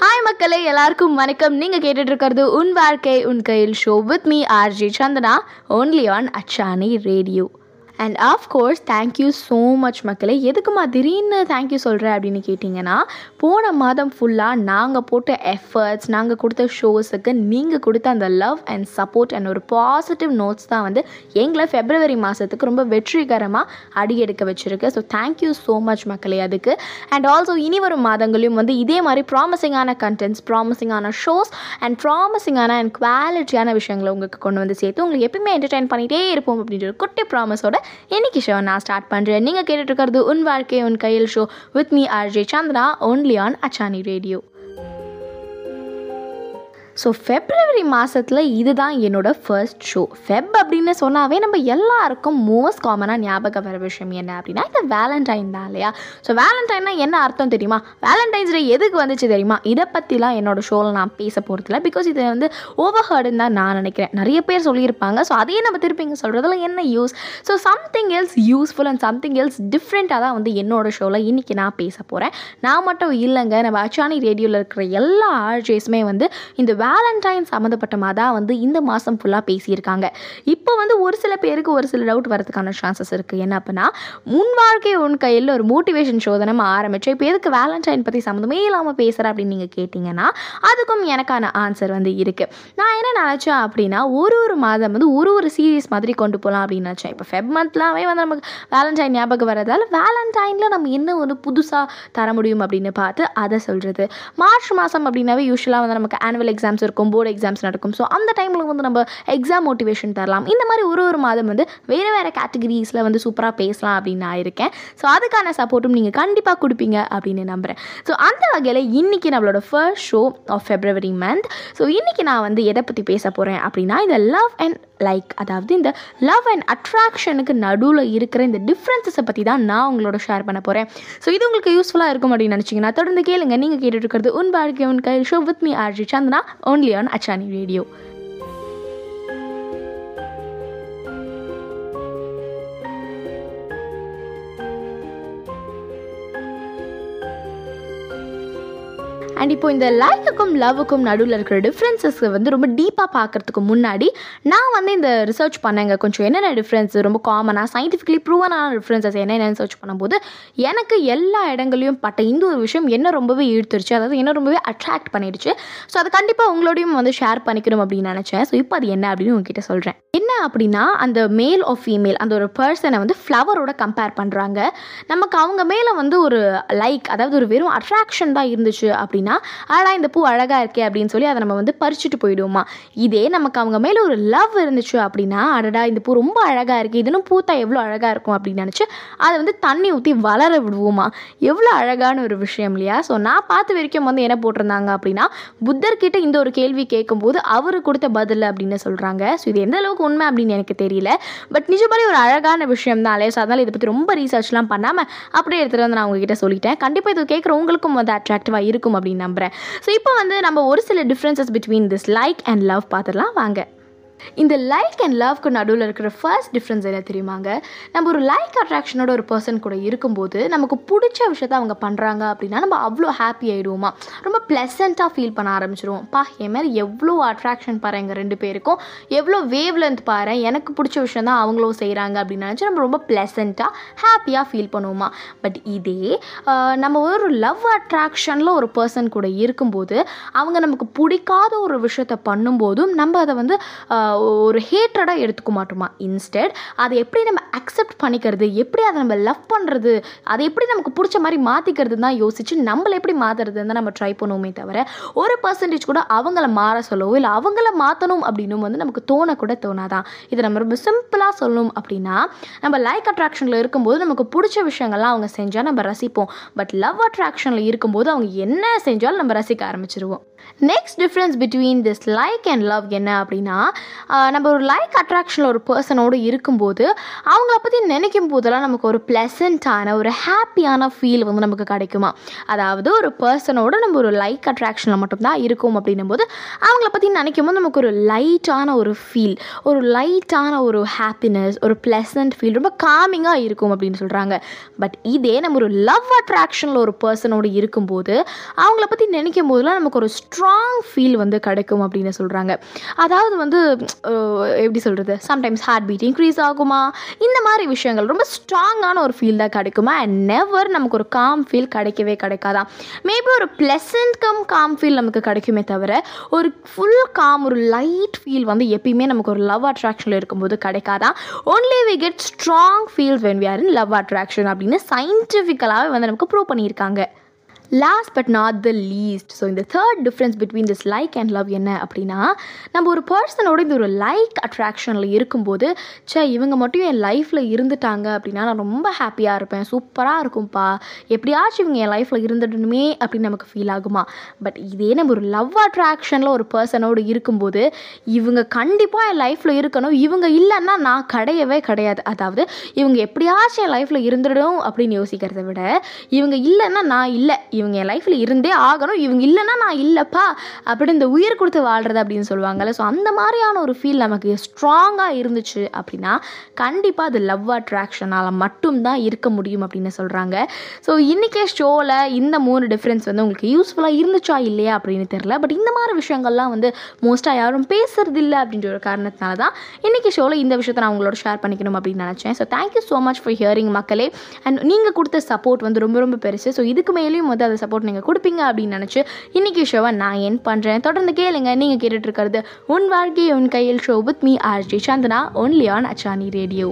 Hi மக்களே எல்லாருக்கும் வணக்கம். நீங்கள் கேட்டுட்டு இருக்கிறது உன் வாழ்க்கை உன் கையில் show with me RJ Chandana only on அச்சானி radio and of course thank you so much மக்களே. எதுக்குமா திடீர்னு தேங்க்யூ சொல்கிறேன் அப்படின்னு கேட்டிங்கன்னா போன மாதம் ஃபுல்லாக நாங்கள் போட்ட எஃபர்ட்ஸ் நாங்கள் கொடுத்த ஷோஸுக்கு நீங்கள் கொடுத்த அந்த லவ் அண்ட் சப்போர்ட் அண்ட் ஒரு பாசிட்டிவ் நோட்ஸ் தான் வந்து எங்களை ஃபெப்ரவரி மாதத்துக்கு ரொம்ப வெற்றிகரமாக அடியெடுக்க வச்சுருக்கு. ஸோ தேங்க்யூ ஸோ மச் மக்களே அதுக்கு. அண்ட் ஆல்சோ இனி வரும் மாதங்களையும் வந்து இதே மாதிரி ப்ராமிசிங்கான கண்டென்ட்ஸ் ப்ராமிசிங்கான ஷோஸ் அண்ட் ப்ராமிசிங்கான அண்ட் குவாலிட்டியான விஷயங்களை உங்களுக்கு கொண்டு வந்து சேர்த்து உங்களுக்கு எப்பயுமே என்டர்டைன் பண்ணிகிட்டே இருப்போம் அப்படின்ற ஒரு குட்டி ப்ராமிஸோட இன்னைக்கு ஷோ நான் ஸ்டார்ட் பண்ணுறேன் நீங்கள் கேட்டுட்டு இருக்கிறது உன் வாழ்க்கை உன் கையில் show with me RJ Chandra only on அச்சானி radio so February மாதத்தில் இதுதான் என்னோடய ஃபர்ஸ்ட் ஷோ ஃபெப் அப்படின்னு சொன்னாவே நம்ம எல்லாருக்கும் மோஸ்ட் காமனாக ஞாபகம் வர விஷயம் என்ன அப்படின்னா இந்த வேலண்டைன் தான் இல்லையா? ஸோ வேலண்டைன்னா என்ன அர்த்தம் தெரியுமா? வேலண்டைன்ஸ் டே எதுக்கு வந்துச்சு தெரியுமா? இதை பற்றிலாம் என்னோடய ஷோவில் நான் பேச போகிறதில்ல பிகாஸ் இது வந்து ஓவர் ஹர்டுன்னு தான் நான் நினைக்கிறேன். நிறைய பேர் சொல்லியிருப்பாங்க. ஸோ அதையே நம்ம திருப்பி இங்கே சொல்கிறதுல என்ன use so something else useful and something else டிஃப்ரெண்ட்டாக தான் வந்து என்னோடய ஷோவில் இன்றைக்கி நான் பேச போகிறேன் நான் மட்டும் இல்லைங்க. நம்ம அச்சானி ரேடியோவில் இருக்கிற எல்லா ஆர்ஜேஸுமே வந்து இந்த வேலண்டைன் சம்மந்தப்பட்டமாக தான் வந்து இந்த மாதம் ஃபுல்லாக பேசியிருக்காங்க. இப்போ வந்து ஒரு சில பேருக்கு ஒரு சில டவுட் வரதுக்கான சான்சஸ் இருக்குது என்ன அப்படின்னா முன் வாழ்க்கை உன் கையில் ஒரு மோட்டிவேஷன் ஷோ நம்ம ஆரம்பித்தோம் இப்போ எதுக்கு வேலண்டைன் பற்றி சம்மந்தமே இல்லாமல் பேசுகிறேன் அப்படின்னு நீங்கள் கேட்டிங்கன்னா அதுக்கும் எனக்கான ஆன்சர் வந்து இருக்குது நான் என்ன நினச்சேன் அப்படின்னா ஒரு ஒரு மாதம் வந்து ஒரு ஒரு சீரீஸ் மாதிரி கொண்டு போகலாம் அப்படின்னு நினச்சேன். இப்போ ஃபெப் மந்த்லாமே வந்து நமக்கு வேலண்டைன் ஞாபகம் வரதால் வேலண்டைனில் நம்ம என்ன ஒரு புதுசாக தர முடியும் அப்படின்னு பார்த்து அதை சொல்கிறது மார்ச் மாதம் அப்படின்னாவே யூஸ்வலாக வந்து நமக்கு ஆனுவல் எக்ஸாம் எக்ஸாம்ஸ் இருக்கும் போர்டு எக்ஸாம்ஸ் நடக்கும். ஸோ அந்த டைமில் வந்து நம்ம எக்ஸாம் மோட்டிவேஷன் தரலாம். இந்த மாதிரி ஒரு ஒரு மாதம் வந்து வேறு வேறு கேட்டகரிஸில் வந்து சூப்பராக பேசலாம் அப்படின்னு நான் இருக்கேன். ஸோ அதுக்கான சப்போர்ட்டும் நீங்கள் கண்டிப்பாக கொடுப்பீங்க அப்படின்னு நம்புகிறேன் ஸோ அந்த வகையில் இன்றைக்கி நம்மளோட first show of February month so இன்றைக்கி நான் வந்து எதை பற்றி பேச போகிறேன் அப்படின்னா இந்த லவ் அண்ட் லைக் அதாவது இந்த லவ் அண்ட் அட்ராக்ஷனுக்கு நடுவில் இருக்கிற இந்த டிஃப்ரென்சஸை பற்றி தான் நான் உங்களோட ஷேர் பண்ண போகிறேன் ஸோ இது உங்களுக்கு யூஸ்ஃபுல்லாக இருக்கும் அப்படின்னு நினச்சிங்கன்னா தொடர்ந்து கேளுங்க. நீங்கள் கேட்டுட்டு இருக்கிறது உன் வாழ்க்கை உன் கை show with me RJ Chandana only on அச்சானி radio and இப்போ இந்த லைக்குக்கும் லவ்வுக்கும் நடுவில் இருக்கிற டிஃப்ரென்சஸ் வந்து ரொம்ப டீப்பாக பார்க்குறதுக்கு முன்னாடி நான் வந்து இந்த ரிசர்ச் பண்ணேங்க. கொஞ்சம் என்னென்ன டிஃப்ரென்ஸ் ரொம்ப காமனாக சயின்டிஃபிக்லி ப்ரூவனான டிஃப்ரென்சஸ் என்னென்னு சர்ச் பண்ணும்போது எனக்கு எல்லா இடங்களையும் பட்ட இந்த ஒரு விஷயம் என்ன ரொம்பவே ஈர்த்துருச்சு. அதாவது என்ன ரொம்பவே அட்ராக்ட் பண்ணிடுச்சு. ஸோ அதை கண்டிப்பாக உங்களோடையும் வந்து ஷேர் பண்ணிக்கணும் அப்படின்னு நினச்சேன். ஸோ இப்போ அது என்ன அப்படின்னு உங்ககிட்ட சொல்கிறேன் என்ன அப்படின்னா அந்த மேல் ஆஃப் ஃபீமேல் அந்த ஒரு பர்சனை வந்து ஃப்ளவரோட கம்பேர் பண்ணுறாங்க நமக்கு அவங்க மேலே வந்து ஒரு லைக் அதாவது ஒரு வெறும் அட்ராக்ஷன் தான் இருந்துச்சு அப்படின்னா ஆடா இந்த பூ அழகாக இருக்கே அப்படின்னு சொல்லி அதை நம்ம வந்து பறிச்சுட்டு போயிடுவோமா? இதே நமக்கு அவங்க மேலே ஒரு லவ் இருந்துச்சு அப்படின்னா அடடா இந்த பூ ரொம்ப அழகாக இருக்குது இதுன்னு பூத்தா எவ்வளோ அழகாக இருக்கும் அப்படின்னு நினச்சி அதை வந்து தண்ணி ஊற்றி வளர விடுவோமா? எவ்வளோ அழகான ஒரு விஷயம் இல்லையா? ஸோ நான் பார்த்த வரைக்கும் வந்து என்ன போட்டிருந்தாங்க அப்படின்னா புத்தர்கிட்ட இந்த ஒரு கேள்வி கேட்கும்போது அவர் கொடுத்த பதில் அப்படின்னு சொல்கிறாங்க ஸோ இது எந்த அளவுக்கு உண்மை அப்படின்னு எனக்கு தெரியல. பட் நிஜமாலே ஒரு அழகான விஷயம் தான் இல்லையா? ஸோ அதனால் இதை பற்றி ரொம்ப ரீசர்ச்லாம் பண்ணாமல் அப்படியே எடுத்துகிட்டு வந்து நான் உங்ககிட்ட சொல்லிட்டேன். கண்டிப்பாக இது கேட்குற உங்களுக்கும் வந்து அட்ராக்டிவாக இருக்கும் அப்படின்னு நம்புகிறேன் ஸோ இப்போ வந்து நம்ம ஒரு சில differences between this like and love பார்த்துடலாம். வாங்க. இந்த லைக் அண்ட் லவ்க்கு நடுவில் இருக்கிற ஃபர்ஸ்ட் டிஃப்ரென்ஸ் என்ன தெரியுமாங்க? நம்ம ஒரு லைக் அட்ராக்ஷனோட ஒரு பர்சன் கூட இருக்கும்போது நமக்கு பிடிச்ச விஷயத்த அவங்க பண்ணுறாங்க அப்படின்னா நம்ம அவ்வளோ ஹாப்பி ஆகிடுவோமா ரொம்ப ப்ளசண்ட்டாக ஃபீல் பண்ண ஆரம்பிச்சிருவோம். பா என் மாதிரி எவ்வளோ அட்ராக்ஷன் பாரு எங்கள் ரெண்டு பேருக்கும். எவ்வளோ வேவ் லென்த் பாரு எனக்கு பிடிச்ச விஷயம் தான் அவங்களும் செய்கிறாங்க அப்படின்னு நினச்சி நம்ம ரொம்ப ப்ளசண்ட்டாக ஹாப்பியாக ஃபீல் பண்ணுவோமா? பட் இதே நம்ம ஒரு லவ் அட்ராக்ஷனில் ஒரு பர்சன் கூட இருக்கும்போது அவங்க நமக்கு பிடிக்காத ஒரு விஷயத்த பண்ணும்போதும் நம்ம அதை வந்து ஒரு ஹேட்ரடாக எடுத்துக்க மாட்டோமா? இன்ஸ்டெட் அதை எப்படி நம்ம அக்செப்ட் பண்ணிக்கிறது? எப்படி அதை நம்ம லவ் பண்ணுறது அதை எப்படி நமக்கு பிடிச்ச மாதிரி மாற்றிக்கிறது தான் யோசித்து நம்மளை எப்படி மாற்றுறதுன்னு நம்ம ட்ரை பண்ணுவோமே தவிர ஒரு பர்சன்டேஜ் கூட அவங்கள மாற சொல்லவோ இல்லை அவங்கள மாற்றணும் அப்படின்னு வந்து நமக்கு தோணக்கூட தோணாதான். இதை நம்ம ரொம்ப சிம்பிளாக சொல்லணும் அப்படின்னா நம்ம லைக் அட்ராக்ஷனில் இருக்கும்போது நமக்கு பிடிச்ச விஷயங்கள்லாம் அவங்க செஞ்சால் நம்ம ரசிப்போம். பட் லவ் அட்ராக்ஷனில் இருக்கும்போது அவங்க என்ன செஞ்சாலும் நம்ம ரசிக்க ஆரம்பிச்சிருவோம். Next difference between this like and love என்ன அப்படின்னா நம்ம ஒரு லைக் அட்ராக்ஷனில் ஒரு பர்சனோடு இருக்கும்போது அவங்கள பற்றி நினைக்கும் போதெல்லாம் நமக்கு ஒரு ப்ளசண்ட்டான ஒரு ஹாப்பியான ஃபீல் வந்து நமக்கு கிடைக்குமா? அதாவது ஒரு பர்சனோட நம்ம ஒரு லைக் அட்ராக்ஷனில் மட்டும்தான் இருக்கும் அப்படின்னும் போது அவங்கள பற்றி நினைக்கும் போது நமக்கு ஒரு லைட்டான ஒரு ஃபீல் ஒரு லைட்டான ஒரு ஹாப்பினஸ் ஒரு ப்ளசண்ட் ஃபீல் ரொம்ப காமிங்காக இருக்கும் அப்படின்னு சொல்கிறாங்க பட் இதே நம்ம ஒரு லவ் அட்ராக்ஷனில் ஒரு பர்சனோடு இருக்கும்போது அவங்கள பற்றி நினைக்கும் போதெல்லாம் நமக்கு ஒரு ஸ்ட்ராங் ஃபீல் வந்து கிடைக்கும் அப்படின்னு சொல்கிறாங்க அதாவது வந்து எப்படி சொல்கிறது சம்டைம்ஸ் ஹார்ட் பீட் இன்க்ரீஸ் ஆகுமா? இந்த மாதிரி விஷயங்கள் ரொம்ப ஸ்ட்ராங்கான ஒரு ஃபீல் தான் கிடைக்குமா? அண்ட் நெவர் நமக்கு ஒரு காம் ஃபீல் கிடைக்கவே கிடைக்காதான் மேபி ஒரு ப்ளசன்ட் கம் காம் ஃபீல் நமக்கு கிடைக்குமே தவிர ஒரு ஃபுல் காம் ஒரு லைட் ஃபீல் வந்து எப்பயுமே நமக்கு ஒரு லவ் அட்ராக்ஷனில் இருக்கும்போது கிடைக்காதான் only we get strong feel when we are in love attraction அப்படின்னு சயின்டிஃபிக்கலாகவே வந்து நமக்கு ப்ரூவ் பண்ணியிருக்காங்க. Last but not the least so இந்த third difference between this like and love என்ன அப்படின்னா நம்ம ஒரு பர்சனோட இந்த ஒரு லைக் அட்ராக்ஷனில் இருக்கும்போது ச்சே இவங்க மட்டும் என் லைஃப்பில் இருந்துட்டாங்க அப்படின்னா நான் ரொம்ப ஹாப்பியாக இருப்பேன் சூப்பராக இருக்கும்ப்பா எப்படியாச்சும் இவங்க என் லைஃப்பில் இருந்துடணுமே அப்படின்னு நமக்கு ஃபீல் ஆகுமா? பட் இதே நம்ம ஒரு லவ் அட்ராக்ஷனில் ஒரு பர்சனோடு இருக்கும்போது இவங்க கண்டிப்பாக என் லைஃப்பில் இருக்கணும் இவங்க இல்லைன்னா நான் கிடையவே கிடையாது. அதாவது இவங்க எப்படியாச்சும் என் லைஃப்பில் இருந்துடும் அப்படின்னு யோசிக்கிறத விட இவங்க இல்லைன்னா நான் இல்லை இவங்க என் லைஃப்பில் இருந்தே ஆகணும். இவங்க இல்லைன்னா நான் இல்லைப்பா. அப்படி இந்த உயிர் கொடுத்து வாழ்கிறது அப்படின்னு சொல்லுவாங்கள்ல ஸோ அந்த மாதிரியான ஒரு ஃபீல் நமக்கு ஸ்ட்ராங்காக இருந்துச்சு அப்படின்னா கண்டிப்பாக அது லவ் அட்ராக்ஷனால் மட்டும்தான் இருக்க முடியும் அப்படின்னு சொல்கிறாங்க ஸோ இன்றைக்கே ஷோவில் இந்த மூணு டிஃப்ரென்ஸ் வந்து உங்களுக்கு யூஸ்ஃபுல்லாக இருந்துச்சா இல்லையா அப்படின்னு தெரில பட் இந்த மாதிரி விஷயங்கள்லாம் வந்து மோஸ்ட்டாக யாரும் பேசுறது இல்லை அப்படின்ற ஒரு காரணத்தினால தான் இன்றைக்கி ஷோவில் இந்த விஷயத்தை நான் உங்களோட ஷேர் பண்ணிக்கணும் அப்படின்னு நினச்சேன். So thank you so much for hearing மக்களே. அண்ட் நீங்கள் கொடுத்த சப்போர்ட் வந்து ரொம்ப ரொம்ப பெருசு. ஸோ இதுக்கு மேலேயும் வந்து அந்த சப்போர்ட் நீங்கள் கொடுப்பீங்க அப்படின்னு நினச்சி இன்றைக்கி ஷோவை நான் என் பண்ணுறேன் தொடர்ந்து கேளுங்க நீங்கள் கேட்டுட்டு இருக்கிறது உன் வாழ்க்கை உன் கையில் show with me RJ Chandana only on அச்சானி radio